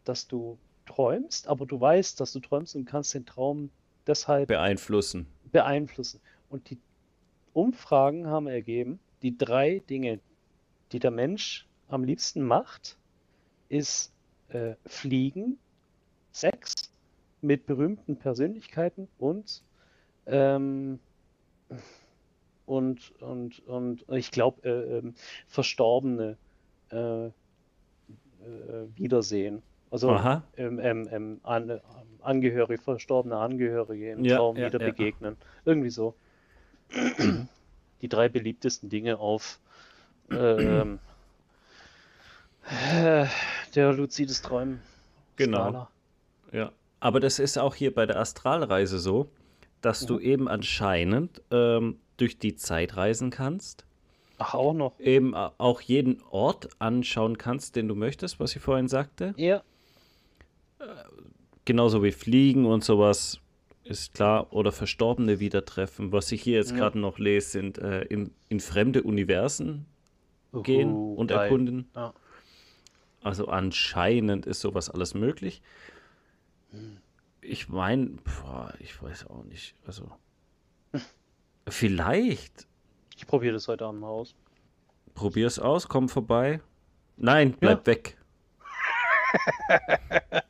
dass du träumst, aber du weißt, dass du träumst und kannst den Traum deshalb Beeinflussen. beeinflussen. Und die Umfragen haben ergeben, die drei Dinge, die der Mensch am liebsten macht, ist äh, Fliegen, Sex mit berühmten Persönlichkeiten und ähm, und, und, und ich glaube, äh, ähm, Verstorbene äh, äh, wiedersehen. Also ähm, ähm, ähm, an, Angehörige, verstorbene Angehörige im Ja, Traum ja, wieder ja. begegnen. Irgendwie so. <clears throat> Die drei beliebtesten Dinge auf ähm, äh, der luzides Träumen. Genau. Skala. Ja. Aber das ist auch hier bei der Astralreise so, dass du eben anscheinend ähm, durch die Zeit reisen kannst, Ach, auch noch. eben auch jeden Ort anschauen kannst, den du möchtest, was ich vorhin sagte. Ja, Genauso wie Fliegen und sowas, ist klar. Oder Verstorbene wieder treffen. Was ich hier jetzt Ja. gerade noch lese, sind äh, in, in fremde Universen gehen Uhu, und geil. erkunden. Ja. Also anscheinend ist sowas alles möglich. Ich meine, ich weiß auch nicht. Also vielleicht Ich probiere das heute Abend mal aus. probier's aus, komm vorbei. Nein, bleib weg. <laughs>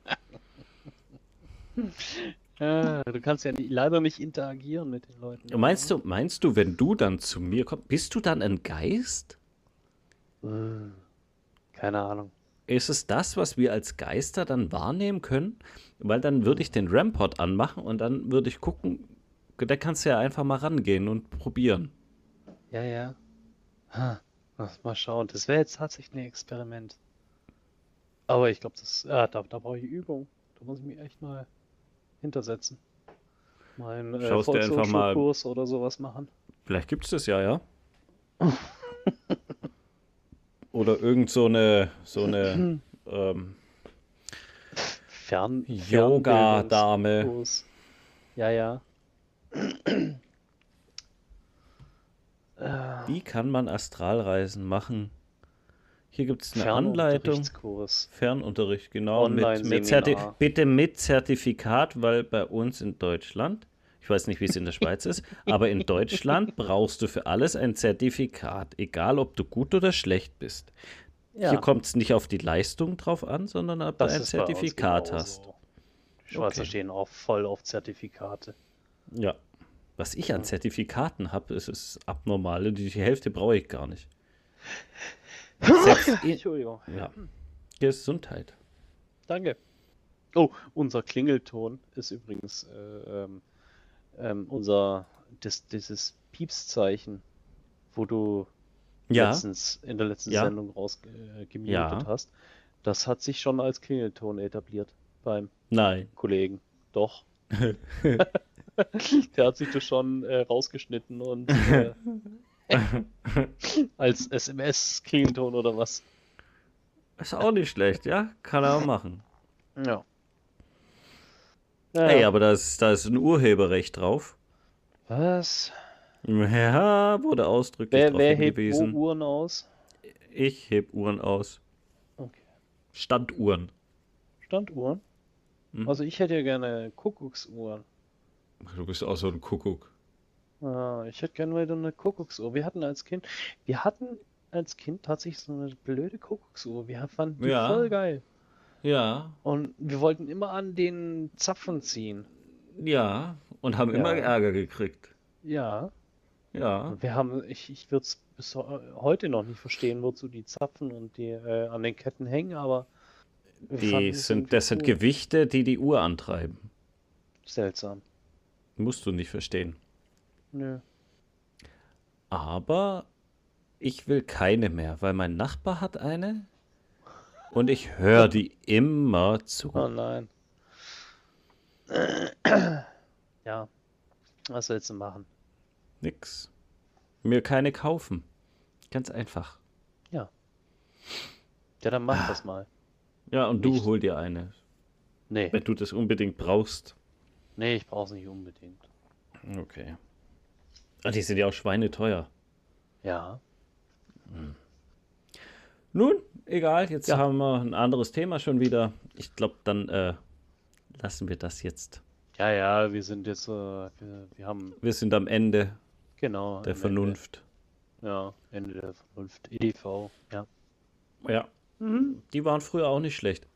<laughs> Ja, du kannst ja nie, leider nicht interagieren mit den Leuten. Meinst du, meinst du, wenn du dann zu mir kommst, bist du dann ein Geist? Äh, Keine Ahnung. Ist es das, was wir als Geister dann wahrnehmen können? Weil dann würde ich den Rampart anmachen und dann würde ich gucken, da kannst du ja einfach mal rangehen und probieren. Ja, ja. Ha, lass mal schauen. Das wäre jetzt tatsächlich ein Experiment. Aber ich glaube, das, ah, da, da brauche ich Übung. Da muss ich mich echt mal hintersetzen. Mal einen äh, einfach mal- Volkshochschulkurs oder sowas machen. Vielleicht gibt es das ja, ja. <laughs> Oder irgend so eine, so eine <clears throat> ähm, Fern Yoga-Dame. Ja, ja. Wie kann man Astralreisen machen? Hier gibt es eine Anleitung. Fernunterricht, genau. Mit, mit bitte mit Zertifikat, weil bei uns in Deutschland, ich weiß nicht, wie es in der Schweiz ist, <laughs> aber in Deutschland brauchst du für alles ein Zertifikat, egal ob du gut oder schlecht bist. Ja, Hier kommt es nicht auf die Leistung drauf an, sondern ob du das ein ist bei uns Zertifikat hast. Die Schweizer Okay. stehen auch voll auf Zertifikate. Ja. Was ich an Zertifikaten habe, ist es abnormal. Die Hälfte brauche ich gar nicht. Selbst <laughs> Entschuldigung. ja. Gesundheit. Danke. Oh, unser Klingelton ist übrigens äh, ähm, ähm, unser das, dieses Piepszeichen, wo du Ja, letztens in der letzten Ja. Sendung rausgemutet äh, Ja. hast. Das hat sich schon als Klingelton etabliert beim nein. Kollegen. Doch. <laughs> <laughs> Der hat sich das schon äh, rausgeschnitten und äh, <laughs> als SMS-Klingelton oder was. Ist auch nicht schlecht, ja? Kann er auch machen. Ja. Ey, aber da ist, da ist ein Urheberrecht drauf. Was? Ja, wurde ausdrücklich Wer, darauf wer hebt hingewiesen. Uhren aus? Ich heb Uhren aus. Okay. Standuhren. Standuhren? Hm. Also ich hätte ja gerne Kuckucksuhren. Du bist auch so ein Kuckuck. Ah, ich hätte gerne wieder eine Kuckucksuhr. Wir hatten als Kind, wir hatten als Kind tatsächlich so eine blöde Kuckucksuhr. Wir fanden die Ja. voll geil. Ja, Und wir wollten immer an den Zapfen ziehen. ja. Und haben immer Ja. Ärger gekriegt. Ja. Ja. Wir haben, ich, ich würde es bis heute noch nicht verstehen, wozu die Zapfen und die äh, an den Ketten hängen, aber Die sind, das sind cool. Gewichte, die die Uhr antreiben. Seltsam. Musst du nicht verstehen. Nö. Aber ich will keine mehr, weil mein Nachbar hat eine und ich höre die immer zu. Oh nein. Ja. Was willst du machen? Nix. Mir keine kaufen. Ganz einfach. Ja, dann mach das mal. Ja, und du Nicht. hol dir eine, Nee, wenn du das unbedingt brauchst. nee, ich brauch's nicht unbedingt. Okay. Ah, die sind ja auch schweineteuer. Ja. Nun, egal, jetzt Ja. haben wir ein anderes Thema schon wieder. Ich glaube, dann äh, lassen wir das jetzt. Ja, ja, wir sind jetzt, äh, wir, wir haben, Wir sind am Ende genau. der Vernunft. Ende, ja, Ende der Vernunft. EDV, ja. Ja. Die waren früher auch nicht schlecht.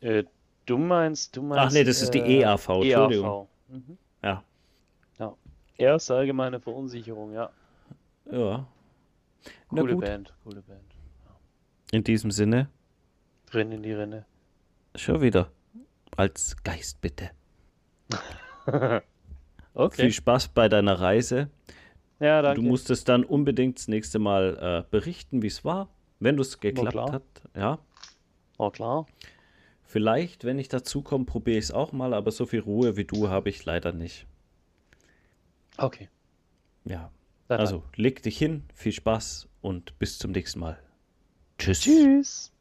Äh, du meinst, du meinst. Ach nee, das ist die äh, EAV, Entschuldigung. EAV. Mhm. Ja. Erste allgemeine Verunsicherung, ja. Ja. Na Coole gut, Band, coole Band. in diesem Sinne, Renn in die Rinne. schon wieder. Als Geist bitte. <laughs> Okay. Viel Spaß bei deiner Reise. Ja, danke. Du musst es dann unbedingt das nächste Mal äh, berichten, wie es war, wenn es geklappt hat. Ja. Oh, klar. Vielleicht, wenn ich dazu komme, probiere ich es auch mal, aber so viel Ruhe wie du habe ich leider nicht. Okay. Ja. Dann Also, leg dich hin, viel Spaß und bis zum nächsten Mal. Tschüss. Tschüss.